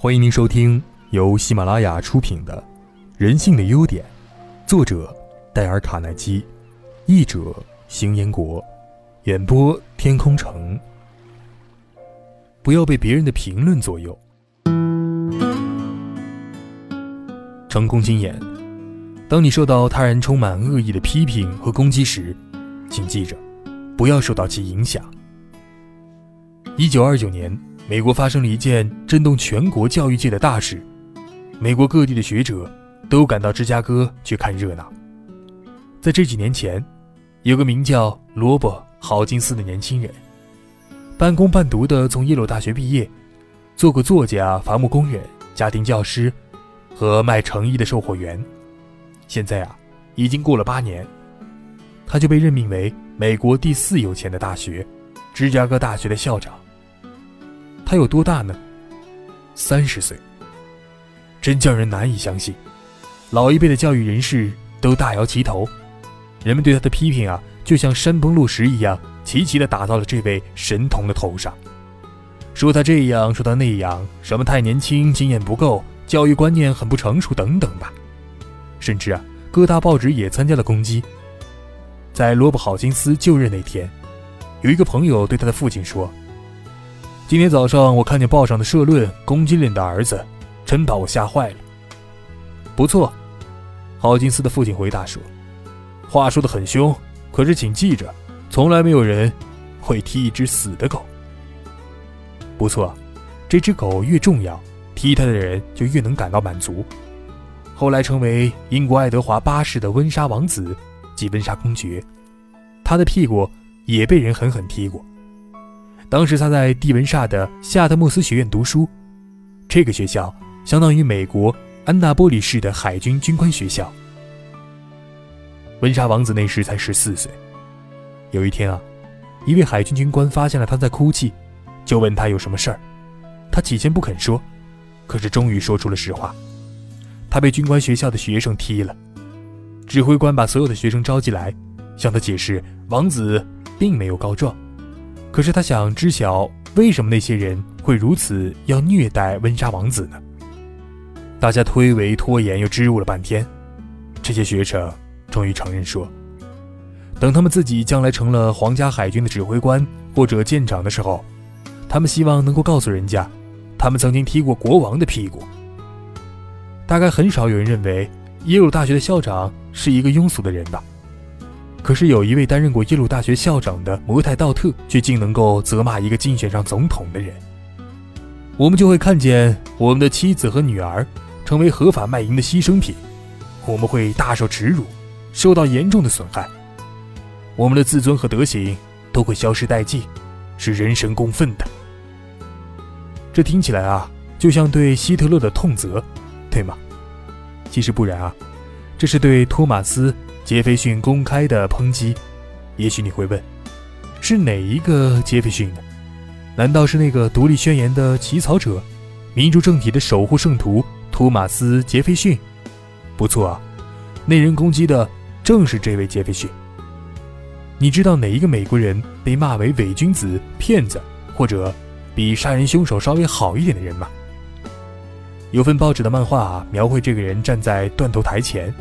欢迎您收听由喜马拉雅出品的《人性的优点》，作者戴尔·卡耐基，译者邢彦国，演播天空城。不要被别人的评论左右。成功经验：当你受到他人充满恶意的批评和攻击时，请记着，不要受到其影响。一九二九年。美国发生了一件震动全国教育界的大事，美国各地的学者都赶到芝加哥去看热闹。在这几年前，有个名叫罗伯·豪金斯的年轻人，半工半读的从耶鲁大学毕业，做过作家、伐木工人、家庭教师和卖成衣的售货员。现在啊，已经过了八年，他就被任命为美国第四有钱的大学——芝加哥大学的校长。他有多大呢？三十岁，真叫人难以相信。老一辈的教育人士都大摇其头，人们对他的批评啊，就像山崩落石一样，齐齐地打到了这位神童的头上。说他这样，说他那样，什么太年轻，经验不够，教育观念很不成熟，等等吧。甚至啊，各大报纸也参加了攻击。在罗伯·好金斯就任那天，有一个朋友对他的父亲说。今天早上我看见报上的社论攻击了你的儿子，真把我吓坏了。不错，豪金斯的父亲回答说：“话说的很凶，可是请记着，从来没有人会踢一只死的狗。不错，这只狗越重要，踢它的人就越能感到满足。后来成为英国爱德华八世的温莎王子及温莎公爵，他的屁股也被人狠狠踢过。”当时他在蒂文萨的夏特莫斯学院读书，这个学校相当于美国安纳波里市的海军军官学校。温莎王子那时才十四岁。有一天啊，一位海军军官发现了他在哭泣，就问他有什么事儿。他起先不肯说，可是终于说出了实话：他被军官学校的学生踢了。指挥官把所有的学生召集来，向他解释王子并没有告状。可是他想知晓为什么那些人会如此要虐待温莎王子呢？大家推诿拖延又支吾了半天，这些学生终于承认说：等他们自己将来成了皇家海军的指挥官或者舰长的时候，他们希望能够告诉人家，他们曾经踢过国王的屁股。大概很少有人认为耶鲁大学的校长是一个庸俗的人吧。可是有一位担任过耶鲁大学校长的摩泰道特，却竟能够责骂一个竞选上总统的人。我们就会看见我们的妻子和女儿成为合法卖淫的牺牲品，我们会大受耻辱，受到严重的损害，我们的自尊和德行都会消失殆尽，是人神共愤的。这听起来啊，就像对希特勒的痛责，对吗？其实不然啊，这是对托马斯。杰斐逊公开的抨击，也许你会问，是哪一个杰斐逊呢？难道是那个独立宣言的起草者，民主政体的守护圣徒托马斯·杰斐逊？不错啊，那人攻击的正是这位杰斐逊。你知道哪一个美国人被骂为伪君子、骗子，或者比杀人凶手稍微好一点的人吗？有份报纸的漫画，描绘这个人站在断头台前。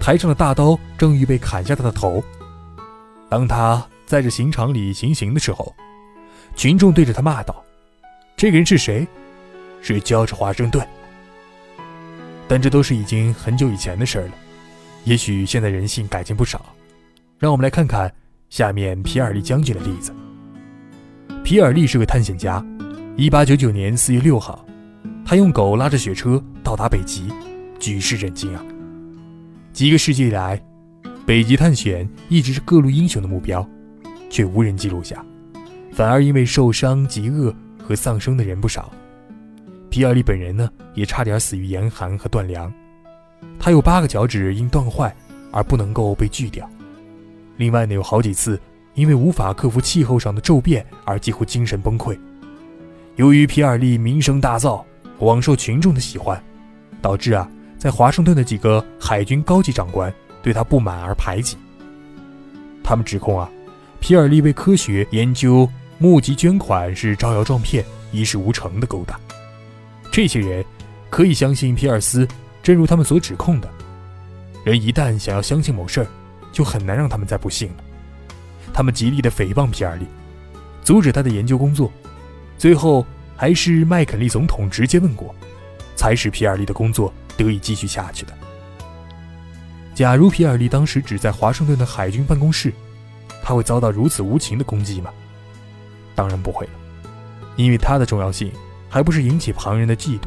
台上的大刀正预备砍下他的头。当他在这刑场里行刑的时候，群众对着他骂道：“这个人是谁？是乔治·华盛顿。”但这都是已经很久以前的事儿了。也许现在人性改进不少。让我们来看看下面皮尔利将军的例子。皮尔利是个探险家。1899年4月6号，他用狗拉着雪车到达北极，举世震惊啊！几个世纪以来，北极探险一直是各路英雄的目标，却无人记录下，反而因为受伤、饥饿和丧生的人不少。皮尔利本人呢，也差点死于严寒和断粮。他有八个脚趾因断坏而不能够被锯掉，另外呢，有好几次因为无法克服气候上的骤变而几乎精神崩溃。由于皮尔利名声大噪，广受群众的喜欢，导致啊。在华盛顿的几个海军高级长官对他不满而排挤。他们指控啊，皮尔利为科学研究募集捐款是招摇撞骗、一事无成的勾当。这些人可以相信皮尔斯，正如他们所指控的。人一旦想要相信某事儿，就很难让他们再不信了。他们极力的诽谤皮尔利，阻止他的研究工作，最后还是麦肯利总统直接问过，才使皮尔利的工作得以继续下去的。假如皮尔利当时只在华盛顿的海军办公室，他会遭到如此无情的攻击吗？当然不会了，因为他的重要性还不是引起旁人的嫉妒。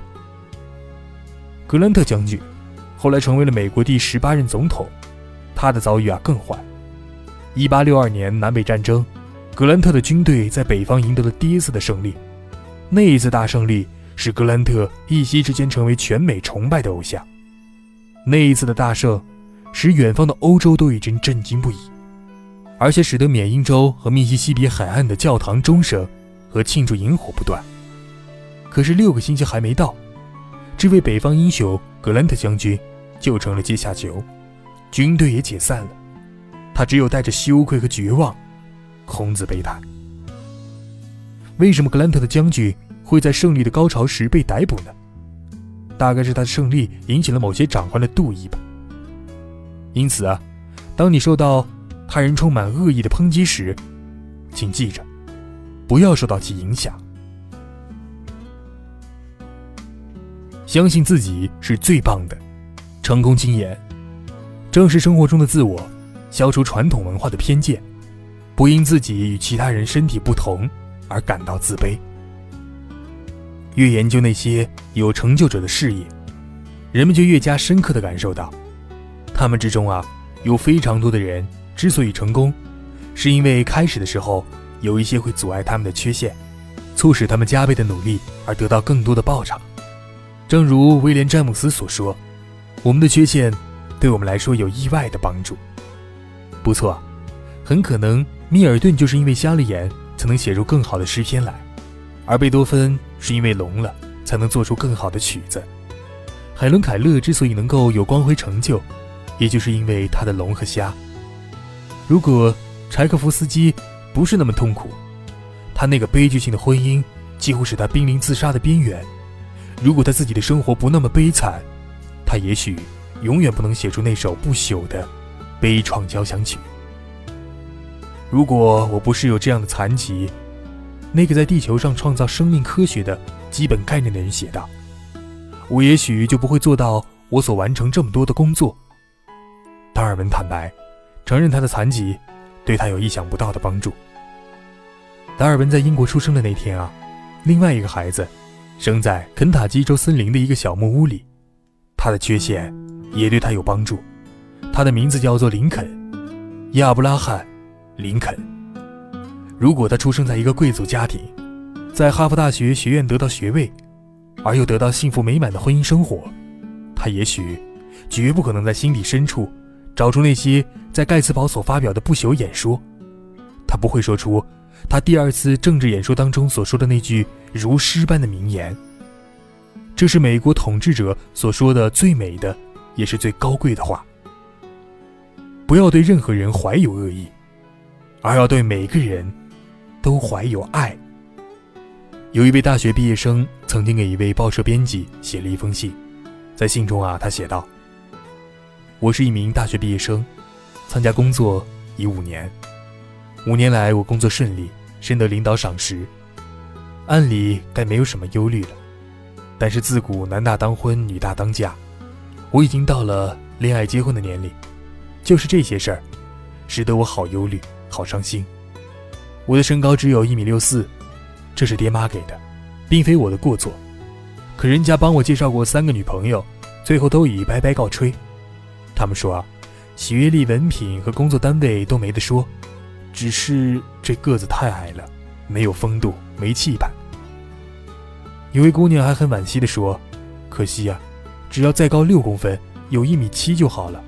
格兰特将军后来成为了美国第十八任总统，他的遭遇啊更坏。一八六二年南北战争，格兰特的军队在北方赢得了第一次的胜利，那一次大胜利使格兰特一夕之间成为全美崇拜的偶像。那一次的大胜，使远方的欧洲都已经震惊不已。而且使得缅因州和密西西比海岸的教堂钟声和庆祝萤火不断。可是六个星期还没到，这位北方英雄格兰特将军就成了阶下囚，军队也解散了，他只有带着羞愧和绝望，空自悲叹。为什么格兰特的将军会在胜利的高潮时被逮捕呢？大概是他的胜利引起了某些长官的妒意吧。因此啊，当你受到他人充满恶意的抨击时，请记着，不要受到其影响。相信自己是最棒的，成功经验，正视生活中的自我，消除传统文化的偏见，不因自己与其他人身体不同而感到自卑。越研究那些有成就者的事业，人们就越加深刻的感受到，他们之中啊，有非常多的人。之所以成功，是因为开始的时候有一些会阻碍他们的缺陷，促使他们加倍的努力而得到更多的报偿。正如威廉·詹姆斯所说：“我们的缺陷对我们来说有意外的帮助。”不错，很可能密尔顿就是因为瞎了眼才能写出更好的诗篇来，而贝多芬是因为聋了才能做出更好的曲子。海伦·凯勒之所以能够有光辉成就，也就是因为他的聋和瞎。如果柴可夫斯基不是那么痛苦，他那个悲剧性的婚姻几乎使他濒临自杀的边缘。如果他自己的生活不那么悲惨，他也许永远不能写出那首不朽的悲怆交响曲。如果我不是有这样的残疾，那个在地球上创造生命科学的基本概念的人写道，我也许就不会做到我所完成这么多的工作。达尔文坦白。承认他的残疾，对他有意想不到的帮助。达尔文在英国出生的那天啊，另外一个孩子生在肯塔基州森林的一个小木屋里，他的缺陷也对他有帮助。他的名字叫做林肯，亚布拉罕·林肯。如果他出生在一个贵族家庭，在哈佛大学学院得到学位，而又得到幸福美满的婚姻生活，他也许绝不可能在心底深处。找出那些在盖茨堡所发表的不朽演说，他不会说出他第二次政治演说当中所说的那句如诗般的名言。这是美国统治者所说的最美的，也是最高贵的话。不要对任何人怀有恶意，而要对每个人都怀有爱。有一位大学毕业生曾经给一位报社编辑写了一封信，在信中啊，他写道。我是一名大学毕业生，参加工作已五年。五年来，我工作顺利，深得领导赏识，按理该没有什么忧虑了。但是自古男大当婚，女大当嫁，我已经到了恋爱结婚的年龄。就是这些事儿，使得我好忧虑，好伤心。我的身高只有一米六四，这是爹妈给的，并非我的过错。可人家帮我介绍过三个女朋友，最后都以拜拜告吹。他们说啊，学历、文凭和工作单位都没得说，只是这个子太矮了，没有风度，没气派。有位姑娘还很惋惜地说：“可惜呀，只要再高六公分，有一米七就好了。”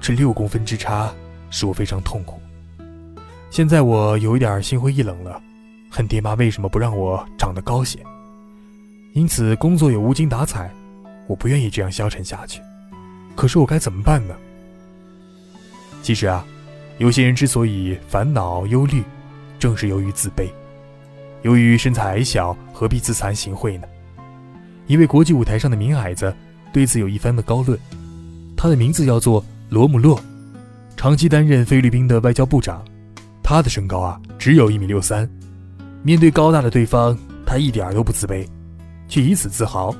这六公分之差使我非常痛苦。现在我有一点心灰意冷了，恨爹妈为什么不让我长得高些。因此工作也无精打采，我不愿意这样消沉下去。可是我该怎么办呢？其实啊，有些人之所以烦恼忧虑，正是由于自卑。由于身材矮小，何必自惭形秽呢？一位国际舞台上的名矮子对此有一番的高论。他的名字叫做罗姆洛，长期担任菲律宾的外交部长。他的身高啊只有一米六三，面对高大的对方，他一点都不自卑，却以此自豪。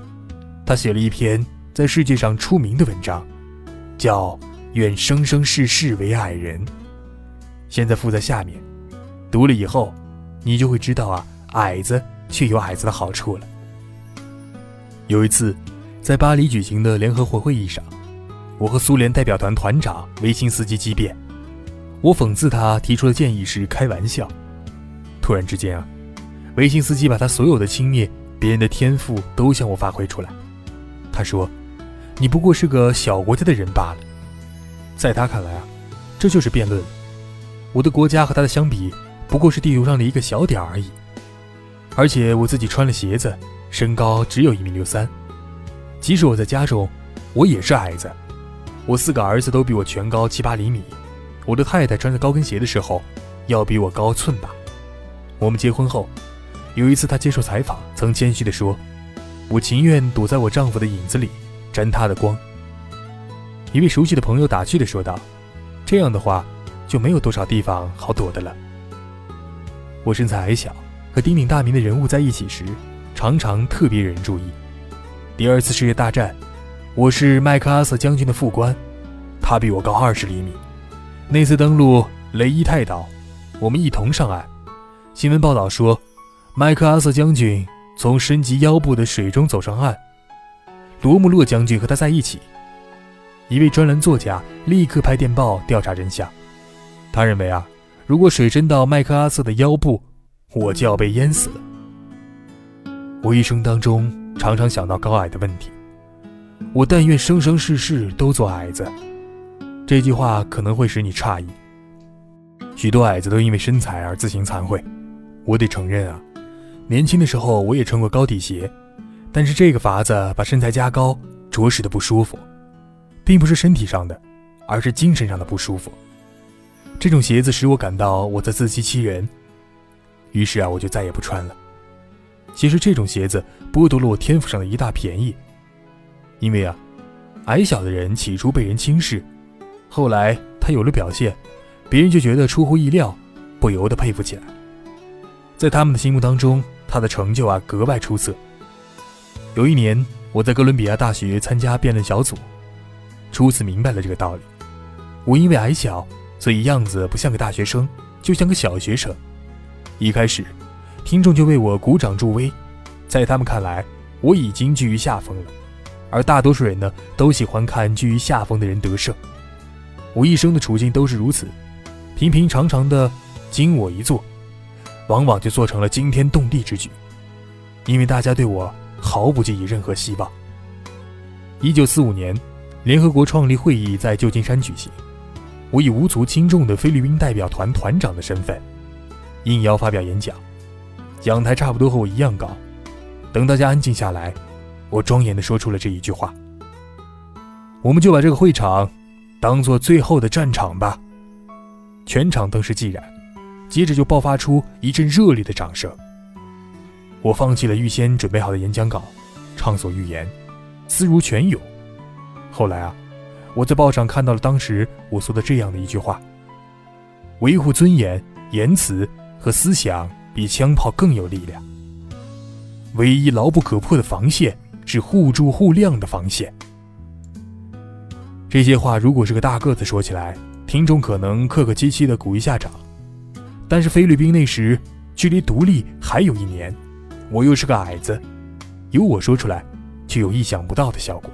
他写了一篇在世界上出名的文章，叫《愿生生世世为矮人》。现在附在下面，读了以后，你就会知道啊，矮子却有矮子的好处了。有一次，在巴黎举行的联合国会议上。我和苏联代表团团长维辛斯基激辩，我讽刺他提出的建议是开玩笑。突然之间啊，维辛斯基把他所有的轻蔑别人的天赋都向我发挥出来。他说：“你不过是个小国家的人罢了。”在他看来啊，这就是辩论。我的国家和他的相比，不过是地图上的一个小点而已。而且我自己穿了鞋子，身高只有一米六三。即使我在家中，我也是矮子。我四个儿子都比我全高七八厘米，我的太太穿着高跟鞋的时候，要比我高寸吧。我们结婚后，有一次她接受采访，曾谦虚地说：“我情愿躲在我丈夫的影子里，沾他的光。”一位熟悉的朋友打趣地说道：“这样的话，就没有多少地方好躲的了。”我身材矮小，和鼎鼎大名的人物在一起时，常常特别引人注意。第二次世界大战。我是麦克阿瑟将军的副官，他比我高二十厘米。那次登陆雷伊泰岛，我们一同上岸。新闻报道说，麦克阿瑟将军从深及腰部的水中走上岸，罗姆洛将军和他在一起。一位专栏作家立刻派电报调查真相。他认为啊，如果水深到麦克阿瑟的腰部，我就要被淹死了。我一生当中常常想到高矮的问题。我但愿生生世世都做矮子。这句话可能会使你诧异。许多矮子都因为身材而自行惭愧。我得承认啊，年轻的时候我也穿过高底鞋，但是这个法子把身材加高，着实的不舒服，并不是身体上的，而是精神上的不舒服。这种鞋子使我感到我在自欺欺人，于是啊，我就再也不穿了。其实这种鞋子剥夺了我天赋上的一大便宜。因为啊，矮小的人起初被人轻视，后来他有了表现，别人就觉得出乎意料，不由得佩服起来。在他们的心目当中，他的成就啊格外出色。有一年，我在哥伦比亚大学参加辩论小组，初次明白了这个道理。我因为矮小，所以样子不像个大学生，就像个小学生。一开始，听众就为我鼓掌助威，在他们看来，我已经居于下风了。而大多数人呢，都喜欢看居于下风的人得胜。我一生的处境都是如此，平平常常的经我一做，往往就做成了惊天动地之举，因为大家对我毫不寄予任何希望。一九四五年，联合国创立会议在旧金山举行，我以无足轻重的菲律宾代表团团长的身份，应邀发表演讲。讲台差不多和我一样高，等大家安静下来。我庄严地说出了这一句话。我们就把这个会场当做最后的战场吧。全场灯势寂然，接着就爆发出一阵热烈的掌声。我放弃了预先准备好的演讲稿，畅所欲言，思如泉涌。后来啊，我在报上看到了当时我说的这样的一句话：维护尊严、言辞和思想比枪炮更有力量。唯一牢不可破的防线。是互助互谅的防线。这些话如果是个大个子说起来，听众可能客客气气的鼓一下掌。但是菲律宾那时距离独立还有一年，我又是个矮子，由我说出来，就有意想不到的效果。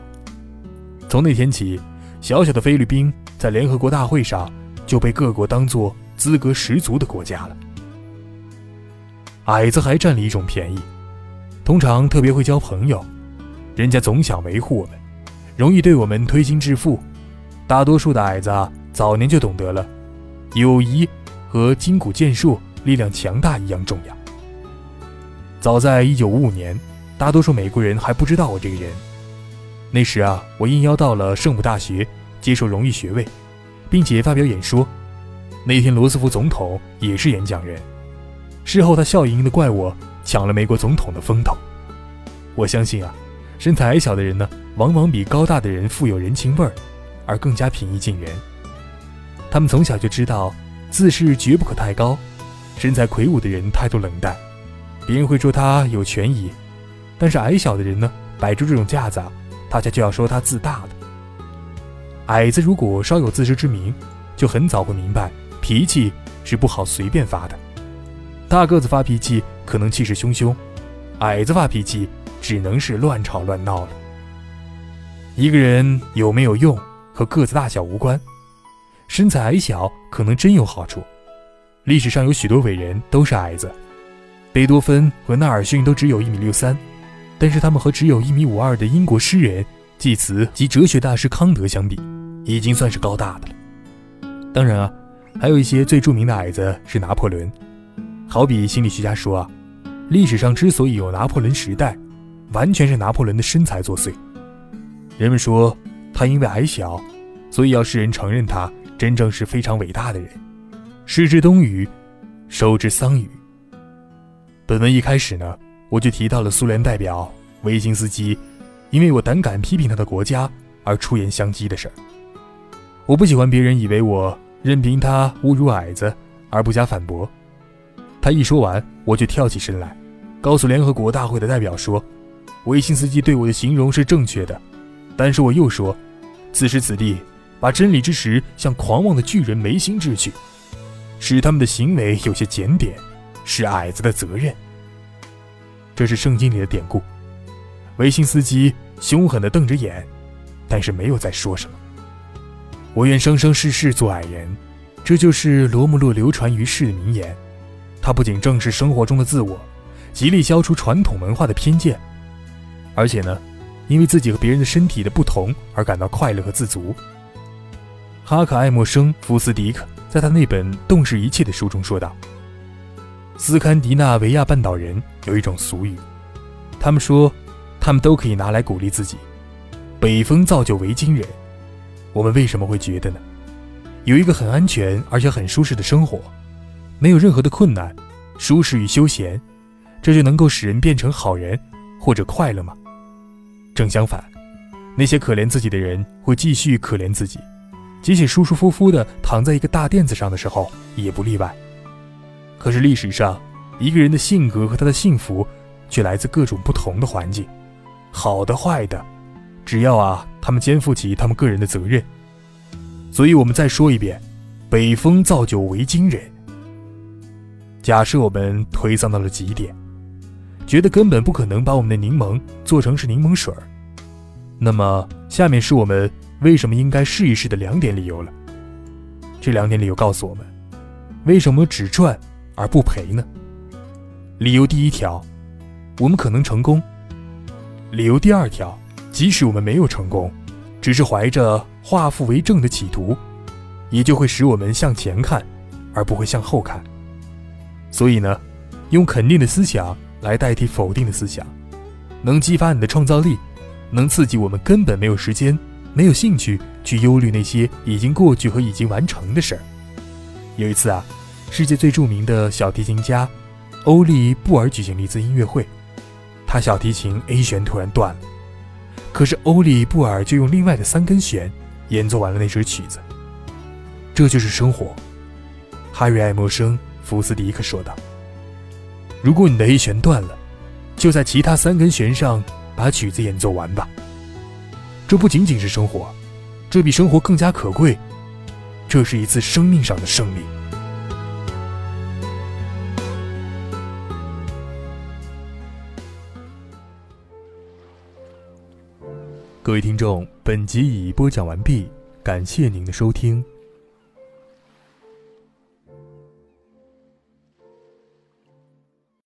从那天起，小小的菲律宾在联合国大会上就被各国当作资格十足的国家了。矮子还占了一种便宜，通常特别会交朋友。人家总想维护我们，容易对我们推心置腹。大多数的矮子啊，早年就懂得了，友谊和筋骨健硕、力量强大一样重要。早在1955年，大多数美国人还不知道我这个人。那时啊，我应邀到了圣母大学接受荣誉学位，并且发表演说。那天罗斯福总统也是演讲人。事后他笑盈盈地怪我抢了美国总统的风头。我相信啊。身材矮小的人呢，往往比高大的人富有人情味儿，而更加平易近人。他们从小就知道，自视绝不可太高，身材魁梧的人态度冷淡，别人会说他有权益；但是矮小的人呢，摆出这种架子，大家就要说他自大了。矮子如果稍有自知之明，就很早会明白，脾气是不好随便发的。大个子发脾气可能气势汹汹，矮子发脾气只能是乱吵乱闹了。一个人有没有用和个子大小无关。身材矮小可能真有好处，历史上有许多伟人都是矮子，贝多芬和纳尔逊都只有一米六三，但是他们和只有一米五二的英国诗人、祭词及哲学大师康德相比，已经算是高大的了。当然啊，还有一些最著名的矮子是拿破仑，好比心理学家说啊，历史上之所以有拿破仑时代，完全是拿破仑的身材作祟。人们说他因为矮小，所以要世人承认他。真正是非常伟大的人，失之东隅，收之桑榆。本文一开始呢，我就提到了苏联代表维金斯基，因为我胆敢批评他的国家而出言相讥的事儿。我不喜欢别人以为我任凭他侮辱矮子而不加反驳。他一说完，我就跳起身来，告诉联合国大会的代表说，维辛斯基对我的形容是正确的。但是我又说，此时此地。把真理之石向狂妄的巨人眉心掷去，使他们的行为有些检点，是矮子的责任。这是圣经里的典故。维辛斯基凶狠地瞪着眼，但是没有再说什么。我愿生生世世做矮人，这就是罗慕洛流传于世的名言。他不仅正视生活中的自我，极力消除传统文化的偏见，而且呢，因为自己和别人的身体的不同而感到快乐和自足。哈克·艾默生·福斯迪克在他那本《动视一切》的书中说道：“斯堪的纳维亚半岛人有一种俗语，他们说，他们都可以拿来鼓励自己。北风造就维京人。我们为什么会觉得呢？有一个很安全而且很舒适的生活，没有任何的困难，舒适与休闲，这就能够使人变成好人或者快乐吗？正相反，那些可怜自己的人会继续可怜自己。”即使舒舒服服地躺在一个大垫子上的时候，也不例外。可是历史上，一个人的性格和他的幸福，却来自各种不同的环境，好的坏的，只要啊，他们肩负起他们个人的责任。所以我们再说一遍：北风造就维京人。假设我们颓丧到了极点，觉得根本不可能把我们的柠檬做成是柠檬水儿，那么下面是我们。为什么应该试一试的两点理由了？这两点理由告诉我们，为什么只赚而不赔呢？理由第一条，我们可能成功；理由第二条，即使我们没有成功，只是怀着化腐为正的企图，也就会使我们向前看，而不会向后看。所以呢，用肯定的思想来代替否定的思想，能激发你的创造力，能刺激我们根本没有时间。没有兴趣去忧虑那些已经过去和已经完成的事儿。有一次啊，世界最著名的小提琴家欧利布尔举行了一次音乐会，他小提琴 A 弦突然断了，可是欧利布尔就用另外的三根弦演奏完了那首曲子。这就是生活，哈瑞·艾默生·福斯迪克说道。如果你的 A 弦断了，就在其他三根弦上把曲子演奏完吧。这不仅仅是生活，这比生活更加可贵。这是一次生命上的胜利。各位听众，本集已播讲完毕，感谢您的收听。